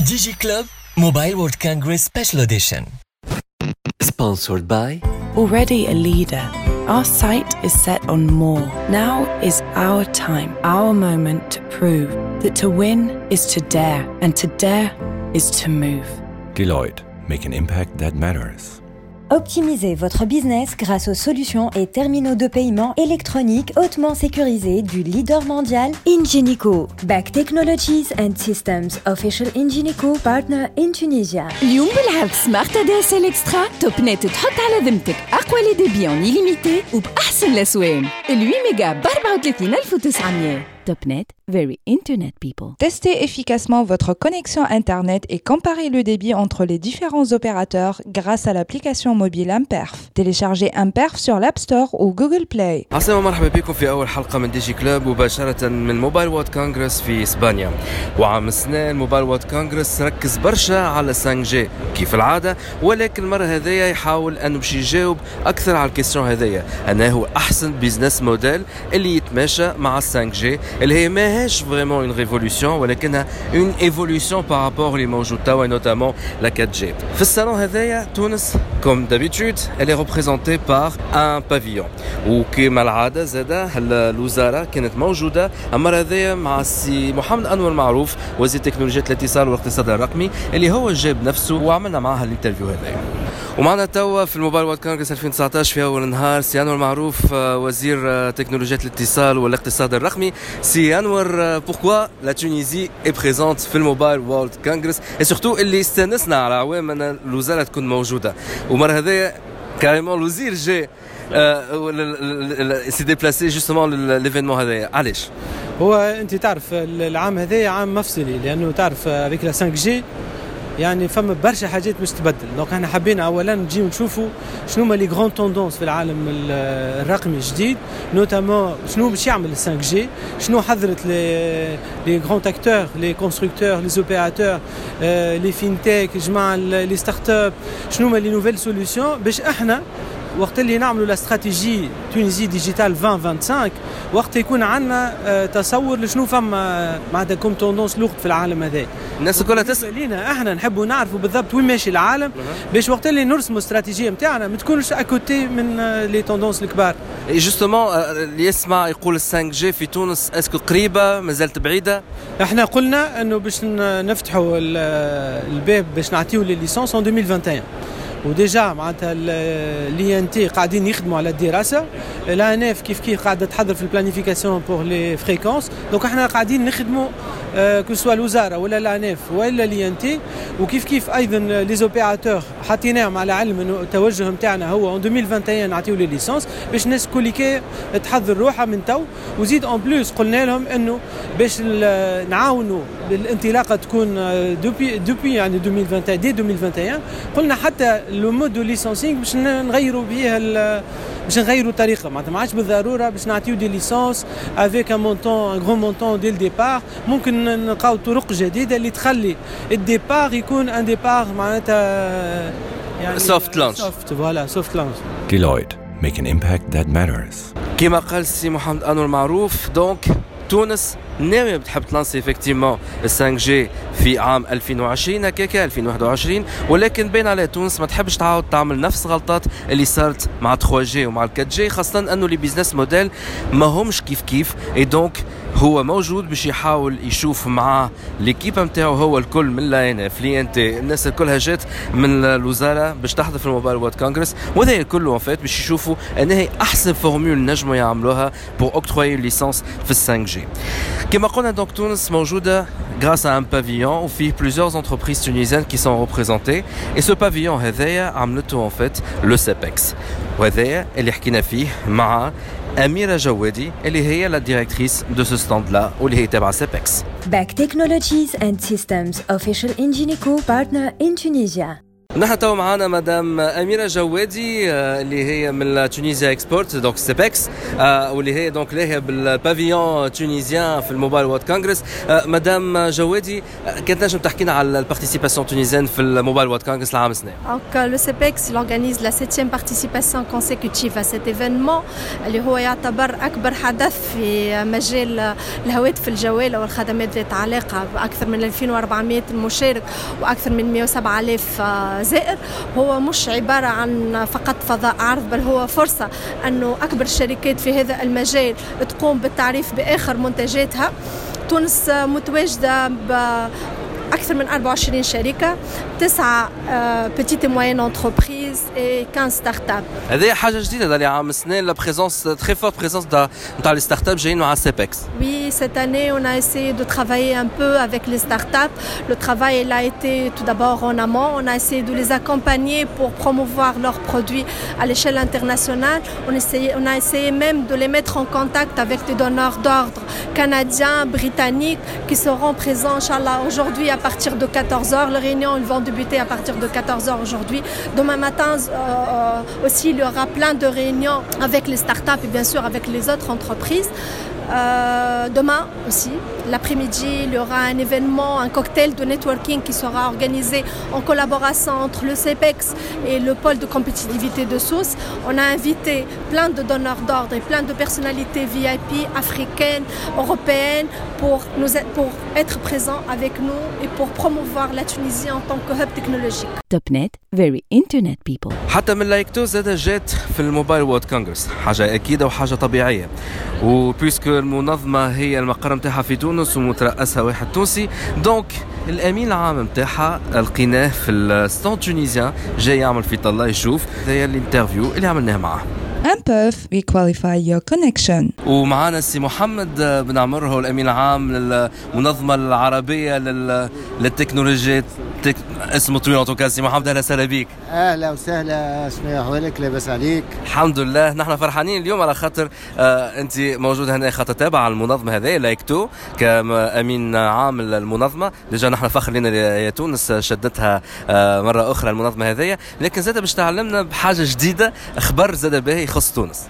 DigiClub Mobile World Congress Special Edition. Sponsored by Already a leader, our sight is set on more. Now is our time, our moment to prove that to win is to dare, and to dare is to move. Deloitte, make an impact that matters. Optimisez votre business grâce aux solutions et terminaux de paiement électroniques hautement sécurisés du leader mondial Ingenico. Back Technologies and Systems, official Ingenico partner in Tunisia. اليوم بالعرض سمارت دي اس ال اكسترا توب نت تحط على ذمتك اقوى لي ديبي اون illimité وباحسن الاسوان ال 8 ميجا ب 34900 توب نت very internet people Testez efficacement votre connexion Internet et comparez le débit entre les différents opérateurs grâce à l'application mobile Imperf. Téléchargez Imperf sur l'App Store ou Google Play. عسلامة ومرحبا بكم في أول حلقة من ديجي كلاب مباشرة من موبايل وورد كونغرس في إسبانيا وعام السنة موبايل وورد كونغرس ركز برشا على 5 جي كيف العادة ولكن المرة هذيا يحاول أنه باش يجاوب أكثر على الكيستيون هذيا أنه هو أحسن بيزنس موديل اللي يتماشى مع 5 جي اللي هي ماهيش vraiment une révolution ولكنها une évolution par rapport اللي موجود توا notamment la 4G في الصالون هذايا تونس comme d'habitude est représentée par un pavillon. وكما العادة زادة الوزارة كانت موجودة المرة هذايا مع السي محمد أنور معروف وزير تكنولوجيات الاتصال والاقتصاد الرقمي اللي هو جاب نفسه وعملنا معاه ال interview هذايا ومعنا توا في ال Mobile World Congress 2019 في أول نهار سي أنور معروف آه، وزير آه، تكنولوجيات الاتصال والاقتصاد الرقمي. سي أنور pourquoi la Tunisie est présente في ال Mobile World Congress؟ et surtout اللي استانسنا على عوام ان الوزاره تكون موجودة. ومرة هذايا carrément الوزير جاي s'est déplacé justement l'événement هذايا علاش؟ هو أنت تعرف العام هذا عام مفصلي لأنه تعرف avec la 5G يعني فما برشا حاجات مش تبدل. donc إحنا حبينا اولا نجيو نشوفوا شنو هما les grandes tendances في العالم ال- الرقمي الجديد notamment شنو باش يعمل 5G شنو حضرت les les grands acteurs les constructeurs les opérateurs les fintechs جماعة les startups شنو هما les nouvelles solutions باش إحنا وقت اللي نعملوا la stratégie Tunisie Digitale 2025 وقت يكون عندنا آه، تصور لشنو فما معناتها comme tendances لوقت في العالم هذا. الناس كلها تسال لينا إحنا نحبوا نعرفوا بالضبط وين ماشي العالم باش وقت اللي نرسموا استراتيجيه نتاعنا ما تكونش à côté من آه، les tendances الكبار. justement اللي يسمع يقول 5G في تونس est-ce que قريبة؟ مازالت بعيدة؟ إحنا قلنا انه باش نفتحوا ال- الباب باش نعطيو les licences en 2021 و déjà معناتها l'INT قاعدين يخدموا على الدراسة. ال ANF كيف كيف قاعدة تحضر في ال planification pour les fréquences donc إحنا قاعدين نخدموا que ce soit الوزاره ولا ال ANF ولا l'INT وكيف كيف أيضا les opérateurs حاطيناهم على علم انه التوجه نتاعنا هو en 2021 نعطيو les licences باش الناس كوليكي تحضر روحها من تو وزيد en plus قلنا لهم انه باش نعاونوا الانطلاقه تكون depuis depuis يعني 2021 dès 2021 قلنا حتى le mode licensing باش نغيروا به باش نغيروا الطريقة معناتها ما عادش بالضرورة باش نعطيو des licences avec un montant un grand montant dès le départ ممكن نلقاو طرق جديدة اللي تخلي ال départ يكون un départ معناتها يعني Soft launch. soft voilà soft launch Deloitte, make an impact that matters. كما قال السي محمد أنور معروف donc تونس ناوية بتحب ت lancer effectivement ال 5G في عام 2020 هكاكا 2021 ولكن بين على تونس ما تحبش تعاود تعمل نفس غلطات اللي صارت مع 3G ومع ال 4G خاصة أنه les business models ما همش كيف كيف. et donc هو موجود باش يحاول يشوف مع l'équipe نتاعو هو الكل من لا إن إف لي إن تي. الناس الكلها جات من الوزارة باش تحضر في ال Mobile World Congress. وهذا en fait باش يشوفوا أنهي أحسن formule نجموا يعملوها pour octroyer licence في ال 5G كما قلنا donc تونس موجودة grâce à un pavillon وفيه plusieurs entreprises tunisiennes qui sont représentées. Et ce pavillon هذايا عملته en fait le CEPEX. وهذايا اللي حكينا فيه مع Amira Jawadi, elle est la directrice de ce stand-là, où elle est à CEPEX. Back Technologies and Systems, official Ingenico partner in Tunisia. نحن تو معنا مدام أميرة جوادي آه، اللي هي من Tunisia Export donc CEPEX واللي هي donc لاهيه بال pavillon tunisien في ال Mobile World Congress. مدام جوادي كانت نجم تحكينا على ال participation tunisienne في ال Mobile World Congress العام السنة le CEPEX il organise la septième participation consécutive à cet événement. اللي هو يعتبر أكبر حدث في مجال الهواتف الجوال والخدمات ذات علاقة بأكثر من 2400 مشارك وأكثر من 107000 زائر هو مش عبارة عن فقط فضاء عرض بل هو فرصة أنه أكبر الشركات في هذا المجال تقوم بالتعريف بآخر منتجاتها. تونس متواجدة أكثر من 24 شركة تسعة بتيت موين انتربريز et 15 ستارت اب هذه حاجه جديده اللي عام السنه لا بريزونس تري فور بريزونس نتاع لي ستارت اب جايين مع سيبكس Oui, cette année, on a essayé de travailler un peu avec les startups. Le travail il a été tout d'abord en amont. On a essayé de les accompagner pour promouvoir leurs produits à l'échelle internationale. On, essayait- on a essayé même de les mettre en contact avec des donneurs d'ordre canadiens, britanniques qui seront présents, Inch'Allah, aujourd'hui à partir de 14h. Les réunions vont débuter à partir de 14h aujourd'hui. Demain matin euh, euh, aussi, il y aura plein de réunions avec les startups et bien sûr avec les autres entreprises. Euh, demain aussi, l'après-midi, il y aura un événement, un cocktail de networking qui sera organisé en collaboration entre le CEPEX et le pôle de compétitivité de Sousse. On a invité plein de donneurs d'ordre et plein de personnalités VIP africaines, européennes pour, nous, pour être présents avec nous et pour promouvoir la Tunisie en tant que hub technologique. Topnet, very internet people. حتى من لايكتو زاد جات في الموبايل وورد كونغرس حاجه اكيده وحاجه طبيعيه وبيسكو المنظمه هي المقر نتاعها في تونس ومترأسها واحد تونسي. donc الأمين العام نتاعها لقيناه في ال stand tunisien جاي يعمل في طلة يشوف. هذايا ال interview اللي عملناه معاه Un puff, we qualify your connection. ومعانا السي محمد بن عمر هو الأمين العام للمنظمة العربية لل... للتكنولوجيات تك... اسمه طويل en tout cas سي محمد أهلا وسهلا بك أهلا وسهلا شنو احوالك لاباس عليك. الحمد لله. نحن فرحانين اليوم على خاطر آه أنت موجود هنا خاطر تابع المنظمه هذه لايكتو كأمين عام للمنظمة. déjà نحن فخر لنا يا تونس شدتها آه مرة أخرى المنظمة هذه. لكن زاد باش تعلمنا بحاجة جديدة خبر زاد باهي يخص تونس؟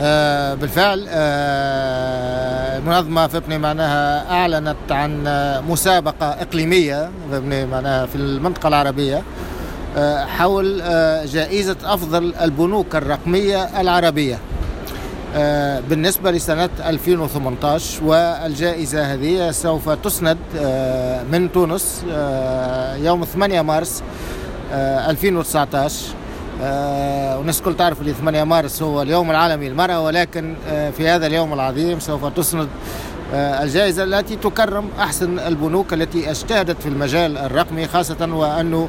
آه بالفعل آه المنظمة فبني معناها أعلنت عن مسابقة إقليمية فبني معناها في المنطقة العربية آه حول جائزة أفضل البنوك الرقمية العربية بالنسبة لسنة 2018 والجائزة هذه سوف تسند من تونس يوم 8 مارس آه 2019 آه، والناس الكل تعرف اللي 8 مارس هو اليوم العالمي للمرأة ولكن آه، في هذا اليوم العظيم سوف تسند آه، الجائزة التي تكرم أحسن البنوك التي اجتهدت في المجال الرقمي خاصة وأنه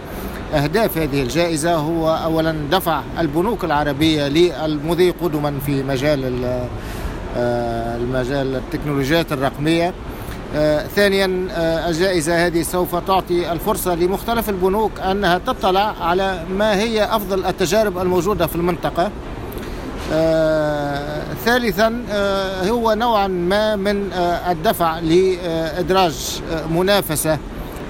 أهداف هذه الجائزة هو أولا دفع البنوك العربية للمضي قدما في مجال ال- آه، المجال التكنولوجيات الرقمية آه، ثانيا آه، الجائزة هذه سوف تعطي الفرصة لمختلف البنوك أنها تطلع على ما هي أفضل التجارب الموجودة في المنطقة. آه، ثالثا آه، هو نوعا ما من آه، الدفع لإدراج آه، منافسة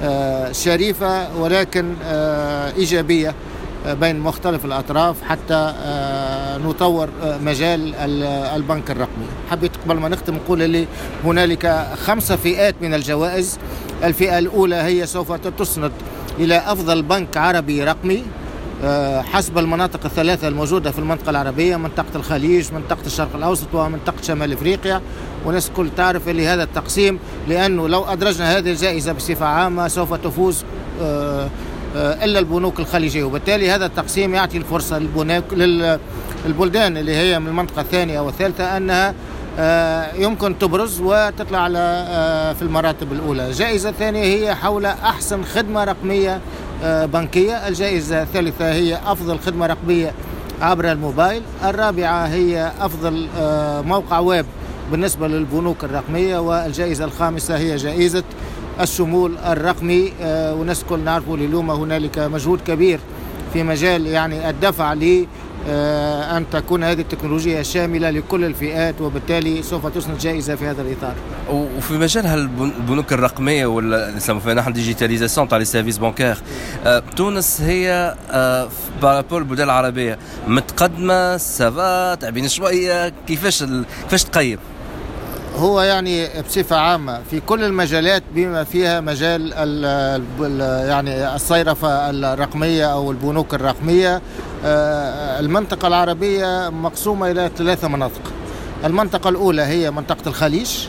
آه، شريفة ولكن آه، إيجابية آه، بين مختلف الأطراف حتى آه، نطور آه، مجال ال- البنك الرقمي. حبيت قبل ما نختم نقول اللي هنالك خمسة فئات من الجوائز. الفئة الأولى هي سوف تسند إلى أفضل بنك عربي رقمي آه، حسب المناطق الثلاثة الموجودة في المنطقة العربية منطقة الخليج منطقة الشرق الأوسط ومنطقة شمال إفريقيا. والناس الكل تعرف اللي هذا التقسيم لأنه لو أدرجنا هذه الجائزة بصفة عامة سوف تفوز آه، إلا البنوك الخليجية. وبالتالي هذا التقسيم يعطي الفرصة للبنوك للبلدان اللي هي من المنطقة الثانية والثالثة أنها آه، يمكن تبرز وتطلع على آه، في المراتب الأولى. الجائزة الثانية هي حول أحسن خدمة رقمية آه، بنكية. الجائزة الثالثة هي أفضل خدمة رقمية عبر الموبايل. الرابعة هي أفضل موقع ويب بالنسبة للبنوك الرقمية. والجائزة الخامسة هي جائزة الشمول الرقمي. والناس الكل نعرفوا اليوم هنالك مجهود كبير في مجال يعني الدفع أن تكون هذه التكنولوجيا شاملة لكل الفئات وبالتالي سوف تسند جائزة في هذا الإطار وفي مجال البنوك الرقمية ولا نسموها نحن digitalisation تاع les services bancaires تونس هي par rapport البلدان العربية متقدمة ça va تعبين شوية كيفاش كيفاش تقيم؟ هو يعني بصفة عامة في كل المجالات بما فيها مجال يعني الصيرفة الرقمية أو البنوك الرقمية آه، المنطقة العربية مقسومة إلى ثلاثة مناطق المنطقة الأولى هي منطقة الخليج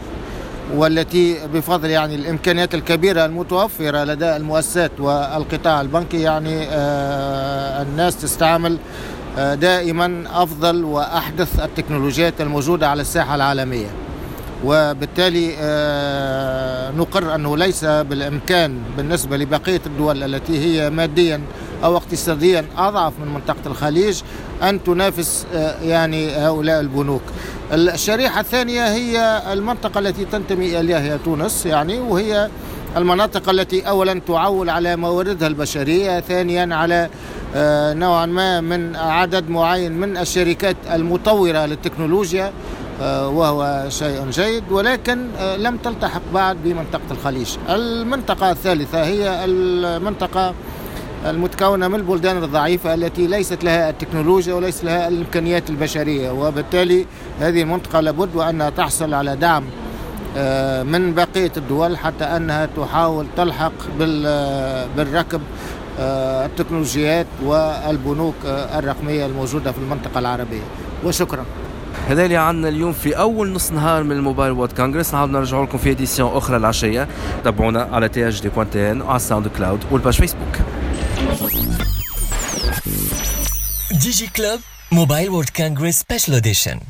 والتي بفضل يعني الإمكانيات الكبيرة المتوفرة لدى المؤسسات والقطاع البنكي يعني آه، الناس تستعمل آه، دائما أفضل وأحدث التكنولوجيات الموجودة على الساحة العالمية. وبالتالي آه، نقر أنه ليس بالإمكان بالنسبة لبقية الدول التي هي ماديا أو اقتصاديا أضعف من منطقة الخليج أن تنافس آه، يعني هؤلاء البنوك. الشريحة الثانية هي المنطقة التي تنتمي إليها هي تونس يعني وهي المناطق التي اولا تعول على مواردها البشرية، ثانيا على آه، نوعا ما من عدد معين من الشركات المطورة للتكنولوجيا آه، وهو شيء جيد ولكن لم تلتحق بعد بمنطقة الخليج المنطقة الثالثة هي المنطقة المتكونة من البلدان الضعيفة التي ليست لها التكنولوجيا وليس لها الإمكانيات البشرية وبالتالي هذه المنطقة لابد وأنها تحصل على دعم آه، من بقية الدول حتى أنها تحاول تلحق بالركب التكنولوجيات والبنوك الرقمية الموجودة في المنطقة العربية. وشكرا. هذا اللي عندنا اليوم في أول نص نهار من الموبايل وورد كونغرس. نعاود نرجعوا لكم في إديسيون أخرى العشية. تابعونا على تي اش دي بوان تي إن وعلى الساوند كلاود والباج فيسبوك. DigiClub Mobile World Congress Special Edition.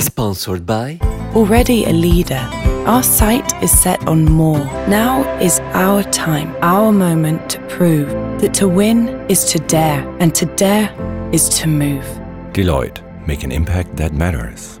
Sponsored by. Already a leader, our sight is set on more. Now is our time, our moment to prove that to win is to dare, and to dare is to move. Deloitte, make an impact that matters.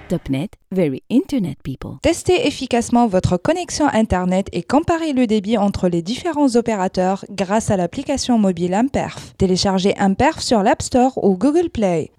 Testez efficacement votre connexion Internet et comparez le débit entre les différents opérateurs grâce à l'application mobile Imperf. Téléchargez Imperf sur l'App Store ou Google Play.